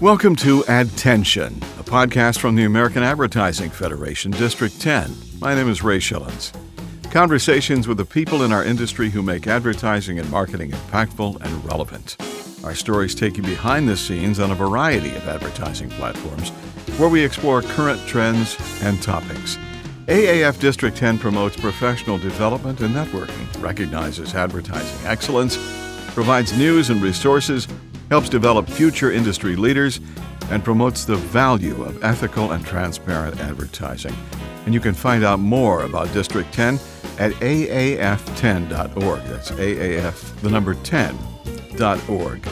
Welcome to Attention, a podcast from the American Advertising Federation, District 10. My name is Ray Schillens. Conversations with the people in our industry who make advertising and marketing impactful and relevant. Our stories take you behind the scenes on a variety of advertising platforms where we explore current trends and topics. AAF District 10 promotes professional development and networking, recognizes advertising excellence, provides news and resources helps develop future industry leaders, and promotes the value of ethical and transparent advertising. And you can find out more about District 10 at aaf10.org. That's AAF, the number 10.org.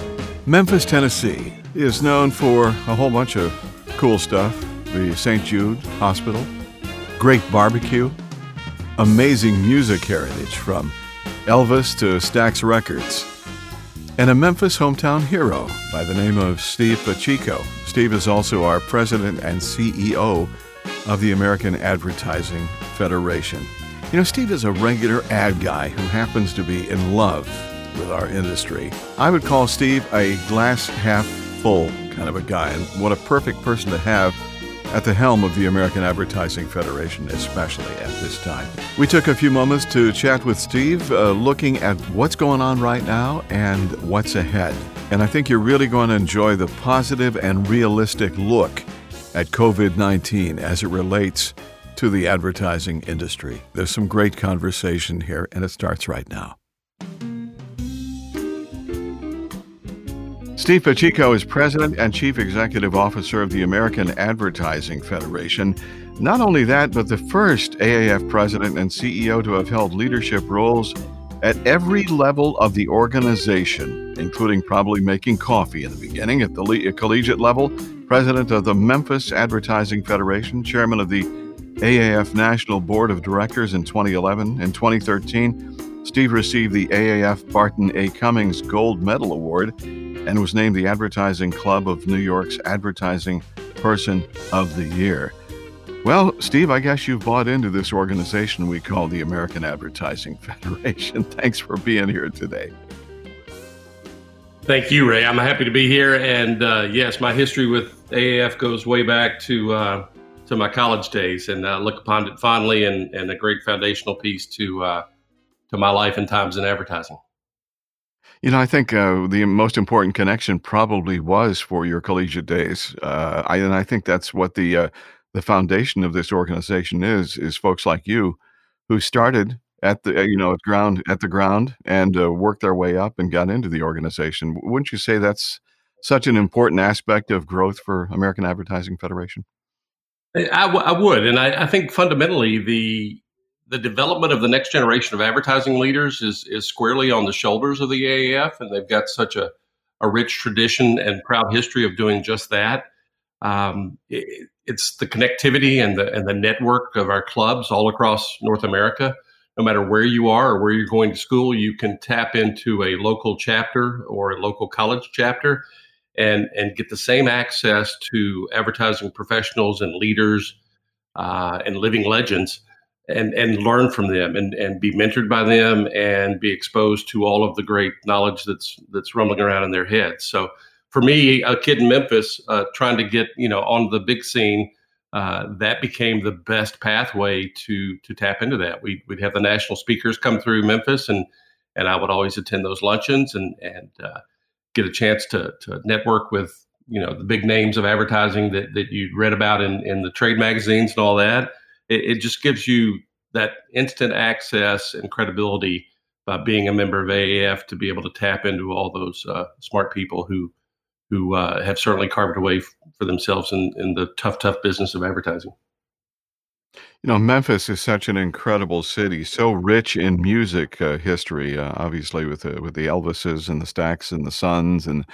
Memphis, Tennessee is known for a whole bunch of cool stuff the St. Jude Hospital, great barbecue, amazing music heritage from Elvis to Stax Records and a Memphis hometown hero by the name of Steve Pacheco. Steve is also our president and CEO of the American Advertising Federation. You know, Steve is a regular ad guy who happens to be in love with our industry. I would call Steve a glass half full kind of a guy, and what a perfect person to have at the helm of the American Advertising Federation, especially at this time. We took a few moments to chat with Steve, uh, looking at what's going on right now and what's ahead. And I think you're really going to enjoy the positive and realistic look at COVID 19 as it relates to the advertising industry. There's some great conversation here, and it starts right now. Steve Pacheco is President and Chief Executive Officer of the American Advertising Federation. Not only that, but the first AAF President and CEO to have held leadership roles at every level of the organization, including probably making coffee in the beginning at the le- collegiate level, President of the Memphis Advertising Federation, Chairman of the AAF National Board of Directors in 2011 and 2013. Steve received the AAF Barton A. Cummings Gold Medal Award and was named the Advertising Club of New York's Advertising Person of the Year. Well, Steve, I guess you've bought into this organization we call the American Advertising Federation. Thanks for being here today. Thank you, Ray. I'm happy to be here. And uh, yes, my history with AAF goes way back to uh, to my college days, and I look upon it fondly and, and a great foundational piece to uh, to my life and times in advertising. You know, I think uh, the most important connection probably was for your collegiate days, uh, I, and I think that's what the uh, the foundation of this organization is: is folks like you who started at the uh, you know at ground at the ground and uh, worked their way up and got into the organization. Wouldn't you say that's such an important aspect of growth for American Advertising Federation? I, w- I would, and I, I think fundamentally the the development of the next generation of advertising leaders is is squarely on the shoulders of the AAF, and they've got such a, a rich tradition and proud history of doing just that. Um, it, it's the connectivity and the and the network of our clubs all across North America. No matter where you are or where you're going to school, you can tap into a local chapter or a local college chapter and and get the same access to advertising professionals and leaders uh, and living legends and and learn from them and and be mentored by them and be exposed to all of the great knowledge that's that's rumbling around in their heads. So for me, a kid in Memphis uh, trying to get you know on the big scene, uh, that became the best pathway to to tap into that. We would we'd have the national speakers come through Memphis and and I would always attend those luncheons and and uh, get a chance to to network with you know the big names of advertising that that you'd read about in in the trade magazines and all that it, it just gives you that instant access and credibility by being a member of AAF to be able to tap into all those uh, smart people who who uh, have certainly carved a way for themselves in, in the tough, tough business of advertising. You know, Memphis is such an incredible city, so rich in music uh, history. Uh, obviously, with the, with the Elvises and the Stax and the Sons, and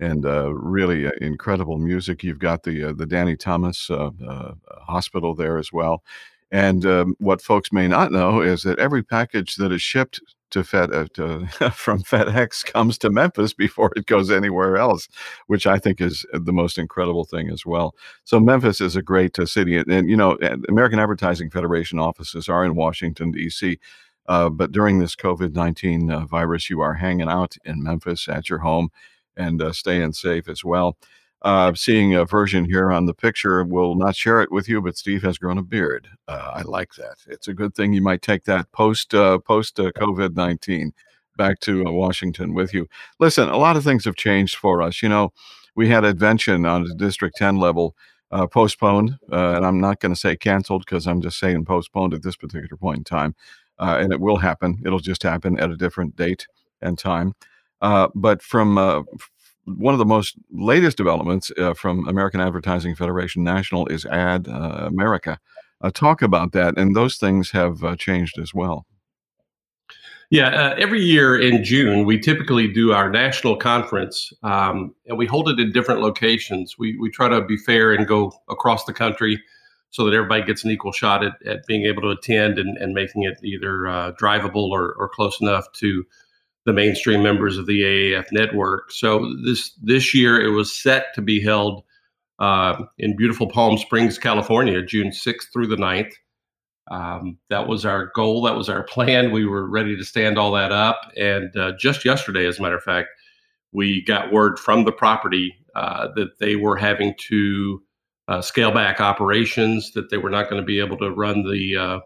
and uh, really uh, incredible music. You've got the uh, the Danny Thomas uh, uh, Hospital there as well. And um, what folks may not know is that every package that is shipped to Fed to, from FedEx comes to Memphis before it goes anywhere else, which I think is the most incredible thing as well. So Memphis is a great city, and, and, you know, American Advertising Federation offices are in Washington D.C. But during this COVID 19 uh, virus, you are hanging out in Memphis at your home and uh, staying safe as well. uh, seeing a version here on the picture. We'll not share it with you, but Steve has grown a beard. Uh, I like that. It's a good thing. You might take that post uh, post uh, COVID nineteen back to uh, Washington with you. Listen, a lot of things have changed for us. You know, we had Advention on the District Ten level. Uh, postponed, and I'm not going to say canceled because I'm just saying postponed at this particular point in time. and it will happen. It'll just happen at a different date and time. But from one of the most latest developments uh, from American Advertising Federation National is Ad uh, America. Uh, talk about that, and those things have uh, changed as well. Yeah, uh, every year in June, we typically do our national conference, um, and we hold it in different locations. We, we try to be fair and go across the country so that everybody gets an equal shot at, at being able to attend and, and making it either uh, drivable or, or close enough to the mainstream members of the AAF network. So this this year it was set to be held uh, in beautiful Palm Springs, California, June 6th through the 9th. Um, that was our goal. That was our plan. We were ready to stand all that up. And uh, just yesterday, as a matter of fact, we got word from the property uh, that they were having to uh, scale back operations, that they were not going to be able to run the uh,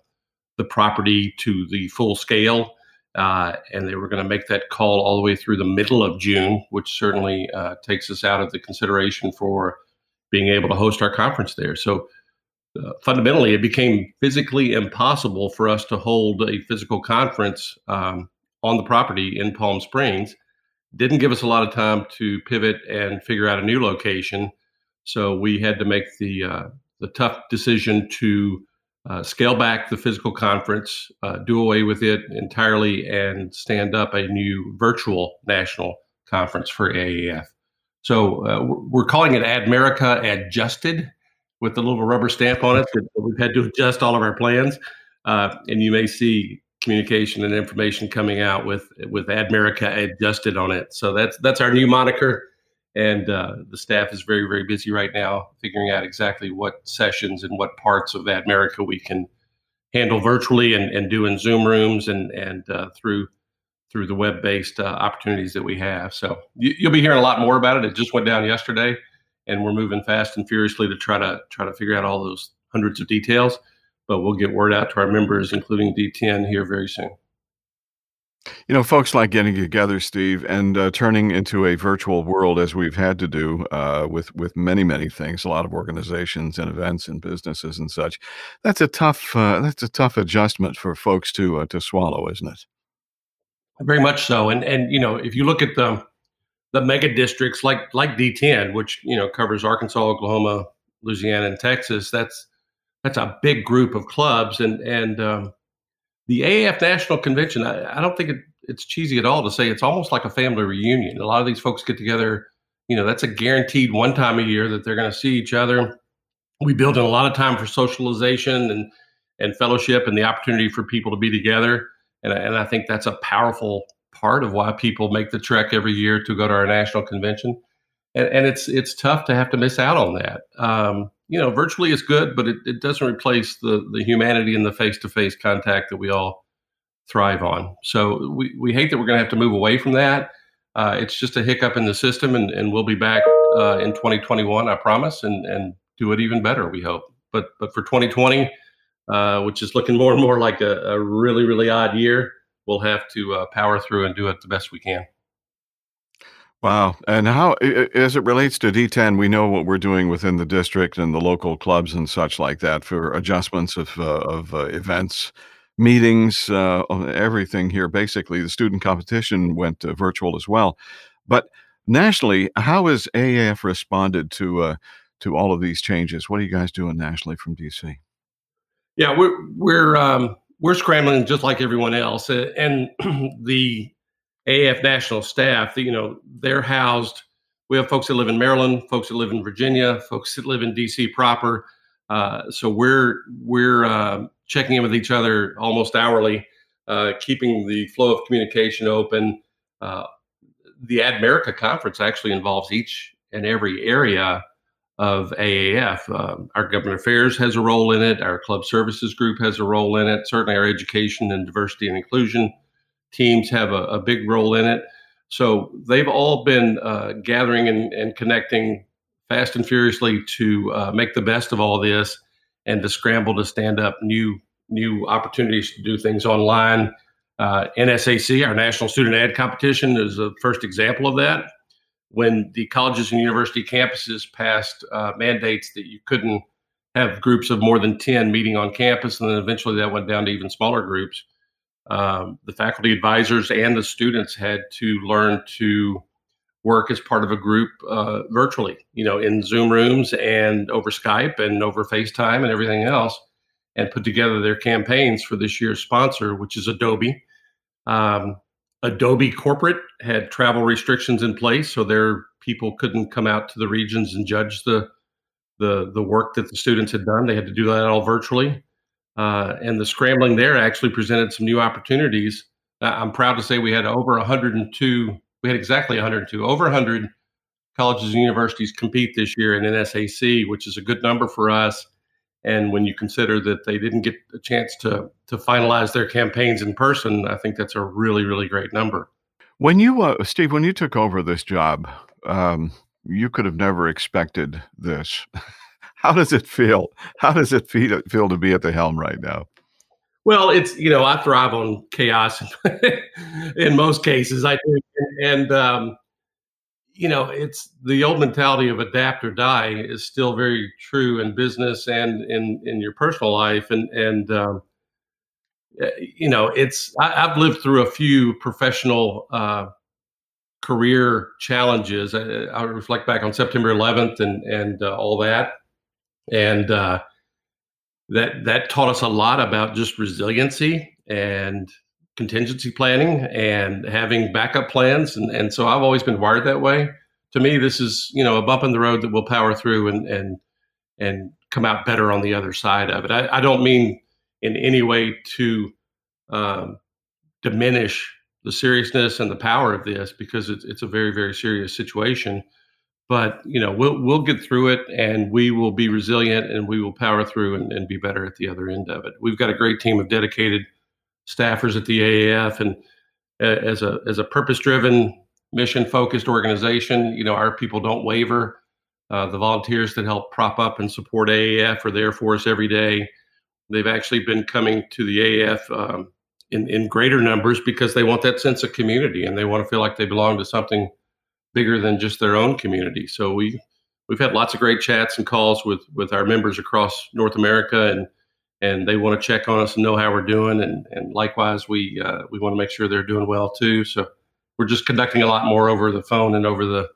the property to the full scale uh, and they were going to make that call all the way through the middle of June, which certainly uh, takes us out of the consideration for being able to host our conference there. So uh, fundamentally, it became physically impossible for us to hold a physical conference um, on the property in Palm Springs. Didn't give us a lot of time to pivot and figure out a new location. So we had to make the uh, the tough decision to uh, scale back the physical conference, uh, do away with it entirely, and stand up a new virtual national conference for AAF. So uh, we're calling it Admerica Adjusted with the little rubber stamp on it. We've had to adjust all of our plans, uh, and you may see communication and information coming out with with Admerica Adjusted on it. So that's that's our new moniker and uh, the staff is very very busy right now figuring out exactly what sessions and what parts of Admerica we can handle virtually and, and do in zoom rooms and and uh, through through the web-based uh, opportunities that we have. So you, will be hearing a lot more about it. It just went down yesterday and we're moving fast and furiously to try to try to figure out all those hundreds of details but we'll get word out to our members including d10 here very soon you know, folks like getting together, Steve, and uh, turning into a virtual world as we've had to do uh, with with many many things, a lot of organizations and events and businesses and such. That's a tough uh, that's a tough adjustment for folks to uh, to swallow, isn't it? Very much so. And and you know, if you look at the the mega districts like like D10, which you know covers Arkansas, Oklahoma, Louisiana, and Texas, that's that's a big group of clubs, and and um, the AAF National Convention, I, I don't think it, it's cheesy at all to say it's almost like a family reunion. A lot of these folks get together, you know, that's a guaranteed one time a year that they're going to see each other. We build in a lot of time for socialization and and fellowship and the opportunity for people to be together. And, and I think that's a powerful part of why people make the trek every year to go to our national convention. And, and it's it's tough to have to miss out on that. Um, you know, virtually is good, but it, it doesn't replace the the humanity and the face to face contact that we all thrive on. So we, we hate that we're going to have to move away from that. Uh, it's just a hiccup in the system, and, and we'll be back uh, in 2021, I promise, and, and do it even better, we hope. But but for 2020, uh, which is looking more and more like a, a really, really odd year, we'll have to uh, power through and do it the best we can. Wow. And how, as it relates to D10, we know what we're doing within the district and the local clubs and such like that for adjustments of, uh, of uh, events, meetings, uh, everything here. Basically, the student competition went uh, virtual as well. But nationally, how has AAF responded to uh, to all of these changes? What are you guys doing nationally from DC? Yeah, we're we're um, we're scrambling just like everyone else, and the AF national staff, you know, they're housed. We have folks that live in Maryland, folks that live in Virginia, folks that live in DC proper. Uh, so we're we're uh, checking in with each other almost hourly, uh, keeping the flow of communication open. Uh, the Admerica conference actually involves each and every area of AAF. Um, our government affairs has a role in it. Our club services group has a role in it. Certainly, our education and diversity and inclusion teams have a, a big role in it. So they've all been uh, gathering and, and, connecting fast and furiously to uh, make the best of all this and to scramble to stand up new new opportunities to do things online. Uh, NSAC, our National Student Ad Competition, is the first example of that. When the colleges and university campuses passed uh, mandates that you couldn't have groups of more than 10 meeting on campus, and then eventually that went down to even smaller groups. Um, the faculty advisors and the students had to learn to work as part of a group uh, virtually, you know, in Zoom rooms and over Skype and over FaceTime and everything else, and put together their campaigns for this year's sponsor, which is Adobe. Um, Adobe corporate had travel restrictions in place, so their people couldn't come out to the regions and judge the the the work that the students had done. They had to do that all virtually, uh, and the scrambling there actually presented some new opportunities. I'm proud to say we had over 102 we had exactly 102, over 100 colleges and universities compete this year in NSAC, which is a good number for us. And when you consider that they didn't get a chance to to finalize their campaigns in person, I think that's a really really great number. When you, uh, Steve, when you took over this job, um, you could have never expected this. How does it feel? How does it feel, feel to be at the helm right now? Well, it's you know I thrive on chaos in most cases. I do, and um, you know it's the old mentality of adapt or die is still very true in business and in in your personal life. And and um, eh, you know it's I, have lived through a few professional uh, career challenges. I, I, reflect back on September 11th and and uh, all that, and. Uh, that that taught us a lot about just resiliency and contingency planning and having backup plans and, and so I've always been wired that way. To me, this is, you know, a bump in the road that we'll power through and and and come out better on the other side of it. I, I don't mean in any way to um, diminish the seriousness and the power of this because it's, it's a very, very serious situation but you know we'll we'll get through it and we will be resilient and we will power through and, and, be better at the other end of it. We've got a great team of dedicated staffers at the aaf and as a as a purpose driven mission focused organization you know our people don't waver. Uh, the volunteers that help prop up and support aaf are there for us every day. They've actually been coming to the aaf um, in, in greater numbers because they want that sense of community and they want to feel like they belong to something bigger than just their own community. So we we've had lots of great chats and calls with with our members across North America, and and they want to check on us and know how we're doing, and and likewise we uh, we want to make sure they're doing well too. So we're just conducting a lot more over the phone and over the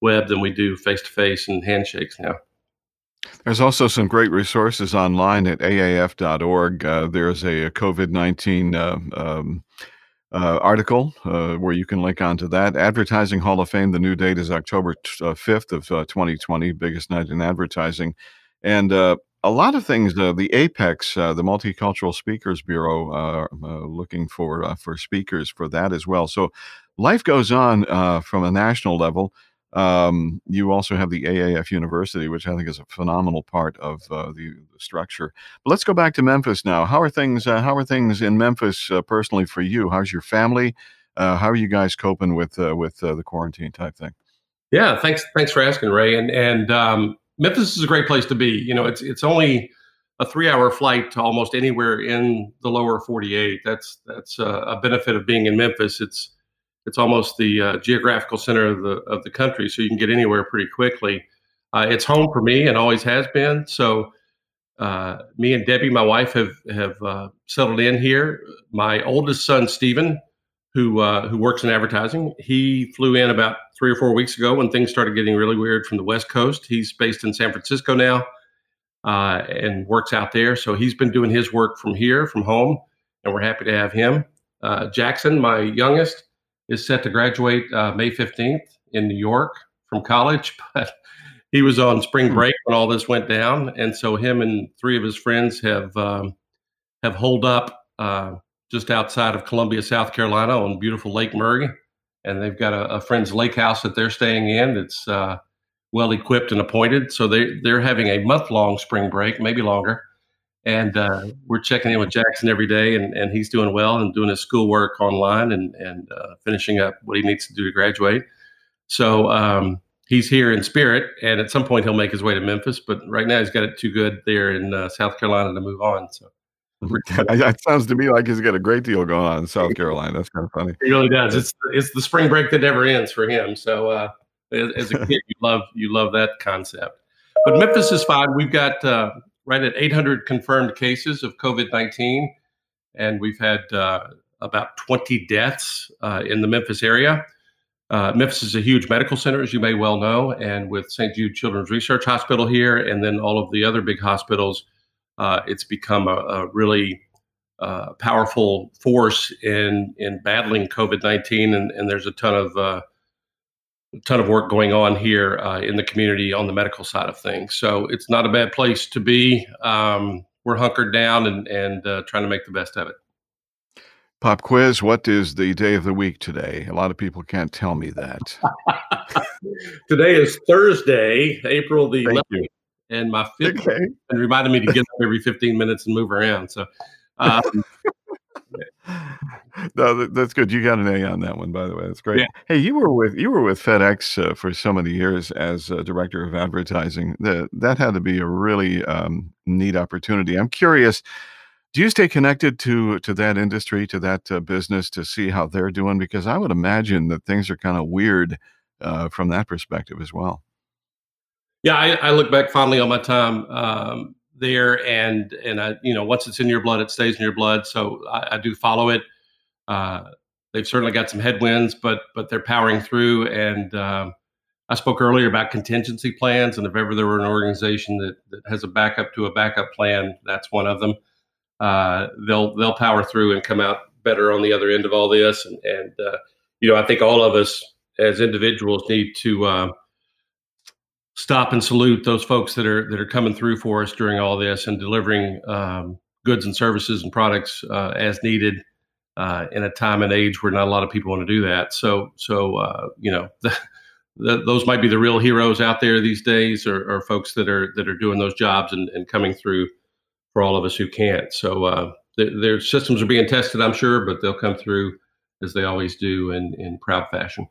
web than we do face to face and handshakes now. There's also some great resources online at aaf.org. Uh, there's a COVID 19 uh, um, uh, article uh, where you can link onto that. Advertising Hall of Fame. The new date is October uh, fifth of 2020, uh, biggest night in advertising, and uh, a lot of things. The Apex, the Multicultural Speakers Bureau, are looking for for speakers for that as well. So life goes on from a national level. Um, you also have the AAF University, which I think is a phenomenal part of uh, the, the, structure. But let's go back to Memphis now. How are things? Uh, how are things in Memphis uh, personally for you? How's your family? Uh, how are you guys coping with uh, with uh, the quarantine type thing? Yeah, thanks. Thanks for asking, Ray. And and um, Memphis is a great place to be. You know, it's it's only a three-hour flight to almost anywhere in the lower 48. That's that's a benefit of being in Memphis. It's it's almost the uh, geographical center of the of the country, so you can get anywhere pretty quickly. Uh, it's home for me and always has been. So, uh, me and Debbie, my wife, have have uh, settled in here. My oldest son, Stephen, who uh, who works in advertising, he flew in about three or four weeks ago when things started getting really weird from the West Coast. He's based in San Francisco now uh, and works out there. So he's been doing his work from here, from home, and we're happy to have him. Jackson, my youngest is set to graduate uh, May 15th in New York from college, but he was on spring hmm. break when all this went down, and so him and three of his friends have um, have holed up uh, just outside of Columbia, South Carolina, on beautiful Lake Murray, and they've got a, a friend's lake house that they're staying in. That's uh, well equipped and appointed, so they they're having a month long spring break, maybe longer, and uh, we're checking in with Jackson every day, and, and he's doing well and doing his schoolwork online and and uh, finishing up what he needs to do to graduate. So um, he's here in spirit, and at some point he'll make his way to Memphis. But right now he's got it too good there in uh, South Carolina to move on. So. It sounds to me like he's got a great deal going on in South Carolina. That's kind of funny. He really does. It's it's the spring break that never ends for him. So uh, as, a kid, you love you love that concept. But Memphis is fine. We've got uh, right at 800 confirmed cases of COVID 19, and we've had uh, about 20 deaths uh, in the Memphis area. Uh, Memphis is a huge medical center, as you may well know, and with St. Jude Children's Research Hospital here, and then all of the other big hospitals, uh, it's become a, a really uh, powerful force in in battling COVID nineteen, and, and there's a ton of uh, ton of work going on here uh, in the community on the medical side of things. So it's not a bad place to be. Um, we're hunkered down and and uh, trying to make the best of it. Pop quiz, what is the day of the week today? A lot of people can't tell me that. today is Thursday, April the Thank 11th. You. And my fifth okay. and reminded me to get up every 15 minutes and move around. So um, no, that's good. You got an A on that one, by the way. That's great. Yeah. Hey, you were with you were with FedEx uh, for so many years as uh, director of advertising. That that had to be a really um, neat opportunity. I'm curious do you stay connected to to that industry to that uh, business to see how they're doing because i would imagine that things are kind of weird uh, from that perspective as well yeah I, I look back fondly on my time um, there and and i you know once it's in your blood it stays in your blood. So i, I do follow it. Uh, they've certainly got some headwinds but but they're powering through. And um, I spoke earlier about contingency plans, and if ever there were an organization that, that has a backup to a backup plan, that's one of them. Uh, they'll they'll power through and come out better on the other end of all this. And, and uh, you know, I think all of us as individuals need to uh, stop and salute those folks that are that are coming through for us during all this and delivering um, goods and services and products uh, as needed. Uh, in a time and age where not a lot of people want to do that, so so uh, you know the, the, those might be the real heroes out there these days, or, or folks that are that are doing those jobs and, and coming through for all of us who can't. So uh, th- their systems are being tested, I'm sure, but they'll come through as they always do in, in proud fashion.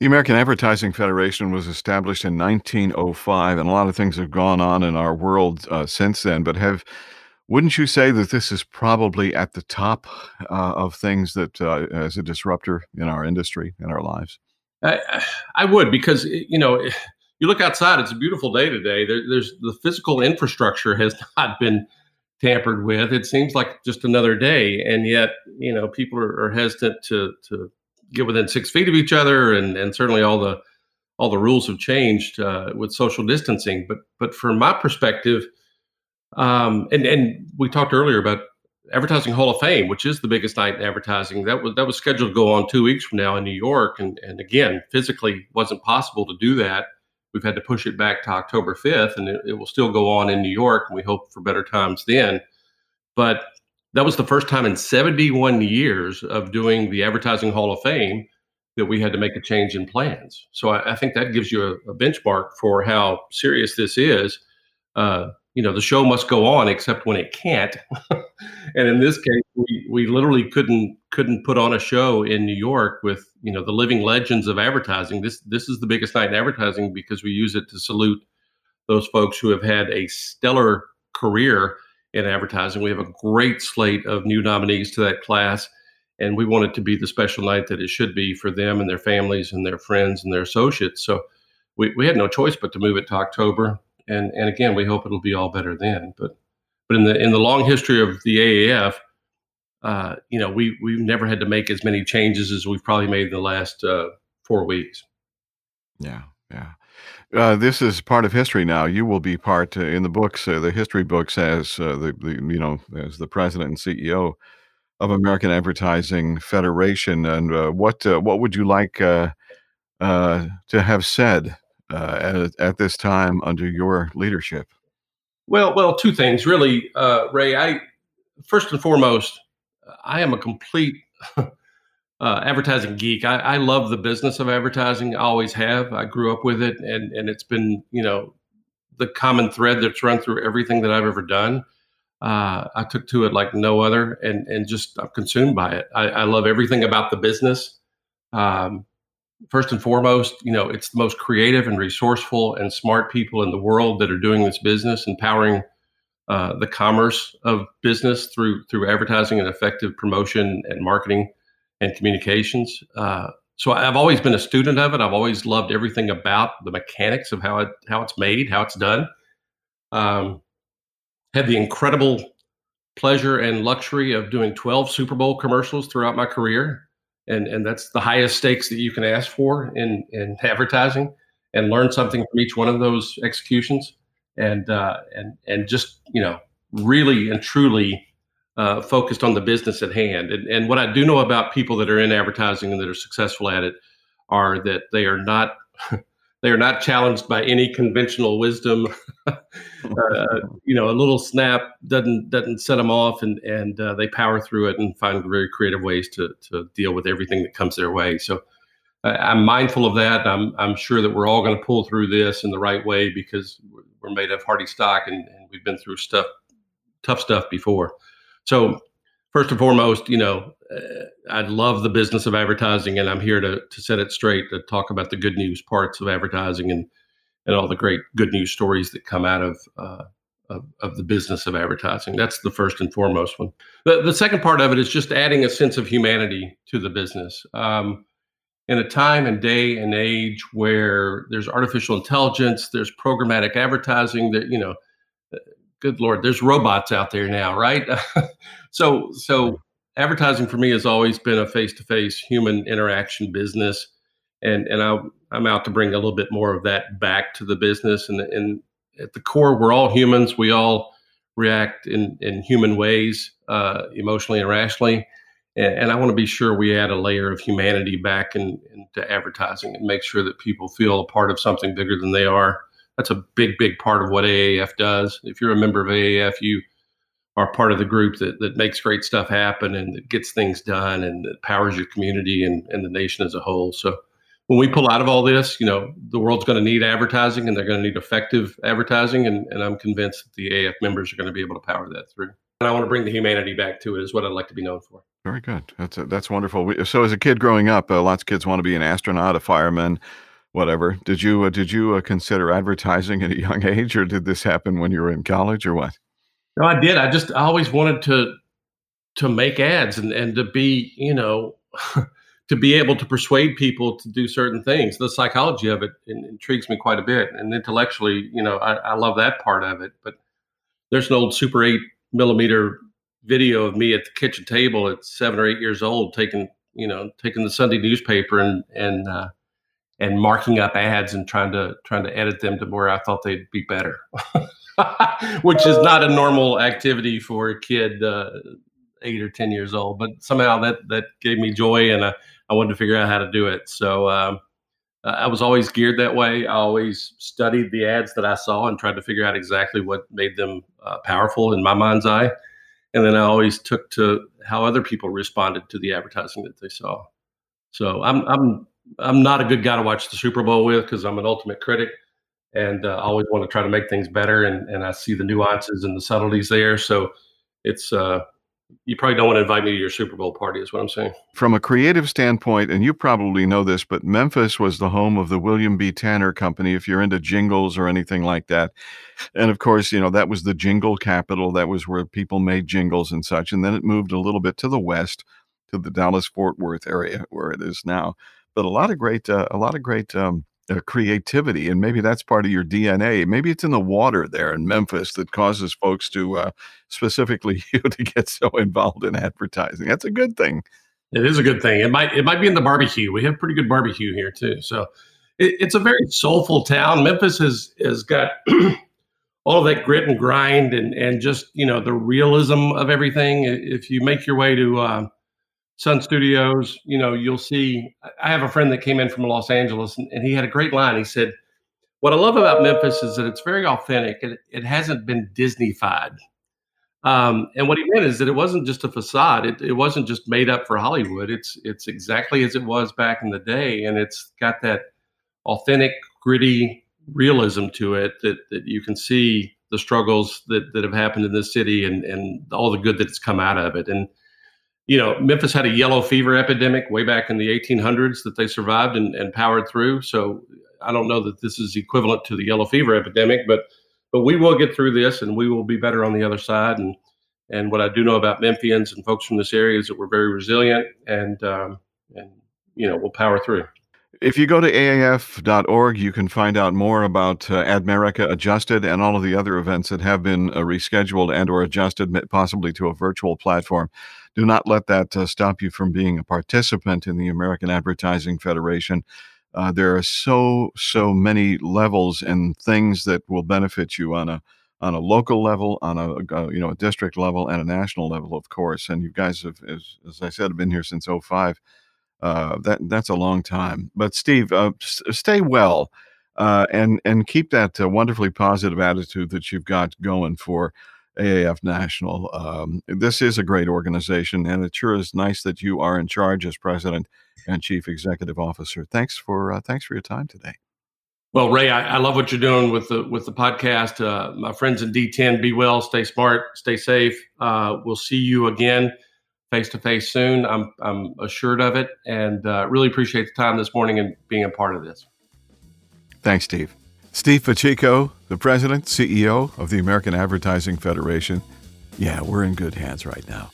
The American Advertising Federation was established in 1905, and a lot of things have gone on in our world uh, since then. But have wouldn't you say that this is probably at the top uh, of things that uh, as a disruptor in our industry in our lives? I, I would because you know you look outside; it's a beautiful day today. There, there's the physical infrastructure has not been tampered with. It seems like just another day, and yet you know people are, are hesitant to to get within six feet of each other, and and certainly all the all the rules have changed uh, with social distancing. But but from my perspective, um, and and we talked earlier about Advertising Hall of Fame, which is the biggest night in advertising. That was that was scheduled to go on two weeks from now in New York, and and again, physically wasn't possible to do that. We've had to push it back to October 5th, and it, it will still go on in New York, and we hope for better times then. But that was the first time in 71 years of doing the Advertising Hall of Fame that we had to make a change in plans. So I, I think that gives you a, a, benchmark for how serious this is. Uh, you know the show must go on except when it can't and in this case we, we literally couldn't couldn't put on a show in new york with you know the living legends of advertising this this is the biggest night in advertising because we use it to salute those folks who have had a stellar career in advertising we have a great slate of new nominees to that class and we want it to be the special night that it should be for them and their families and their friends and their associates so we, we had no choice but to move it to october and and again, we hope it'll be all better then. But but in the in the long history of the AAF, uh, you know, we we've never had to make as many changes as we've probably made in the last uh, four weeks. Yeah, yeah. Uh, this is part of history now. You will be part uh, in the books, uh, the history books, as uh, the, the you know as the president and CEO of American Advertising Federation. And what what would you like to have said uh, at, at, this time under your leadership? Well, well, two things really, uh, Ray. I first and foremost, I am a complete uh, advertising geek. I, I, love the business of advertising. I always have. I grew up with it, and and it's been you know the common thread that's run through everything that I've ever done. Uh, I took to it like no other, and and just I'm consumed by it. I, I love everything about the business. Um, first and foremost, you know, it's the most creative and resourceful and smart people in the world that are doing this business, empowering uh, the commerce of business through through advertising and effective promotion and marketing and communications. Uh, so I've always been a student of it. I've always loved everything about the mechanics of how it how it's made, how it's done. Um, had the incredible pleasure and luxury of doing 12 Super Bowl commercials throughout my career and and that's the highest stakes that you can ask for in in advertising and learn something from each one of those executions and uh, and and just you know really and truly uh, focused on the business at hand and and what I do know about people that are in advertising and that are successful at it are that they are not they are not challenged by any conventional wisdom. uh, you know, a little snap doesn't doesn't set them off, and and uh, they power through it and find very creative ways to to deal with everything that comes their way. So. I'm mindful of that. I'm I'm sure that we're all going to pull through this in the right way because we're made of hardy stock and, and we've been through stuff, tough stuff before. So first and foremost, you know, uh, I love the business of advertising, and I'm here to to set it straight to talk about the good news parts of advertising and and all the great good news stories that come out of. Uh, of, of, the business of advertising. That's the first and foremost one. The, the second part of it is just adding a sense of humanity to the business. Um, in a time and day and age where there's artificial intelligence, there's programmatic advertising, that you know, good lord, there's robots out there now, right? so so advertising for me has always been a face-to-face human interaction business and and I, i'm out to bring a little bit more of that back to the business and, and at the core we're all humans. We all react in, in human ways uh, emotionally and rationally and, and, i want to be sure we add a layer of humanity back in, into advertising and make sure that people feel a part of something bigger than they are that's a big big part of what aaf does if you're a member of aaf you are part of the group that, that makes great stuff happen and that gets things done and that powers your community and, and the nation as a whole. So when we pull out of all this, you know, the world's going to need advertising and they're going to need effective advertising. And, and I'm convinced that the AF members are going to be able to power that through. And I want to bring the humanity back to it is what I'd like to be known for. Very good. That's a, that's wonderful. So as a kid growing up, uh, lots of kids want to be an astronaut, a fireman, whatever. Did you uh, did you uh, consider advertising at a young age, or did this happen when you were in college, or what? No, I did. I just I always wanted to to make ads and and to be you know to be able to persuade people to do certain things. The psychology of it intrigues me quite a bit, and intellectually, you know, I, I love that part of it. But there's an old Super Eight millimeter video of me at the kitchen table at seven or eight years old, taking you know taking the Sunday newspaper and and uh, and marking up ads and trying to trying to edit them to where I thought they'd be better. which is not a normal activity for a kid uh, eight or ten years old. But somehow that that gave me joy, and I, I wanted to figure out how to do it. So um, I was always geared that way. I always studied the ads that I saw and tried to figure out exactly what made them uh, powerful in my mind's eye. And then I always took to how other people responded to the advertising that they saw. So I'm I'm I'm not a good guy to watch the Super Bowl with because I'm an ultimate critic and uh, always want to try to make things better. And, and I see the nuances and the subtleties there. So it's uh, you probably don't want to invite me to your Super Bowl party, is what I'm saying. From a creative standpoint, and you probably know this, but Memphis was the home of the William B. Tanner Company. If you're into jingles or anything like that, and of course, you know that was the jingle capital. That was where people made jingles and such. And then it moved a little bit to the west, to the Dallas Fort Worth area where it is now. But a lot of great, uh, a lot of great. Um, uh, creativity, and maybe that's part of your DNA. Maybe it's in the water there in Memphis that causes folks to, uh, specifically you, to get so involved in advertising. That's a good thing. It is a good thing. It might it might be in the barbecue. We have pretty good barbecue here too. So it, it's a very soulful town. Memphis has has got all of that grit and grind and and just you know the realism of everything. If you make your way to uh, Sun Studios, you know, you'll see. I have a friend that came in from Los Angeles, and, and, he had a great line. He said, "What I love about Memphis is that it's very authentic. It, it hasn't been Disneyfied." Um, and what he meant is that it wasn't just a facade. It, it wasn't just made up for Hollywood. It's it's exactly as it was back in the day, and it's got that authentic, gritty realism to it that that you can see the struggles that that have happened in this city and and all the good that's come out of it. And you know, Memphis had a yellow fever epidemic way back in the 1800s that they survived and, and powered through. So I don't know that this is equivalent to the yellow fever epidemic, but but we will get through this and we will be better on the other side. And and what I do know about Memphians and folks from this area is that we're very resilient and um, and you know we'll power through. If you go to aaf.org, you can find out more about uh, Admerica Adjusted and all of the other events that have been uh, rescheduled and or adjusted, possibly to a virtual platform. Do not let that uh, stop you from being a participant in the American Advertising Federation. Uh, there are so so many levels and things that will benefit you on a on a local level, on a, a, uh, you know a district level, and a national level, of course. And you guys have, as, as I said, have been here since 05 uh, that that's a long time. But Steve, uh, s- stay well uh, and and keep that uh, wonderfully positive attitude that you've got going for AAF National. Um, this is a great organization, and it sure is nice that you are in charge as president and chief executive officer. Thanks for uh, thanks for your time today. Well, Ray, I, I, love what you're doing with the with the podcast. Uh, my friends in D10, be well, stay smart, stay safe. we'll see you again face to face soon. I'm I'm assured of it, and uh, really appreciate the time this morning and being a part of this. Thanks, Steve. Steve Pacheco, the president, CEO of the American Advertising Federation. Yeah, we're in good hands right now.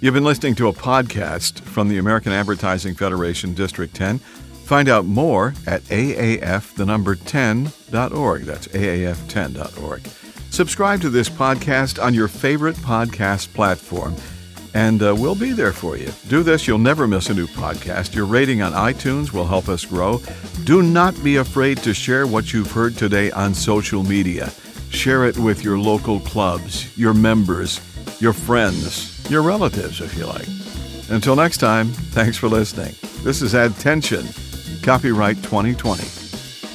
You've been listening to a podcast from the American Advertising Federation District 10. Find out more at aaf the number 10.org. That's aaf10.org. Subscribe to this podcast on your favorite podcast platform and uh, we'll be there for you. Do this, you'll never miss a new podcast. Your rating on iTunes will help us grow. Do not be afraid to share what you've heard today on social media. Share it with your local clubs, your members, your friends, your relatives, if you like. Until next time, thanks for listening. This is Add Tension, copyright 2020.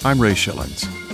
I'm Ray Schilens.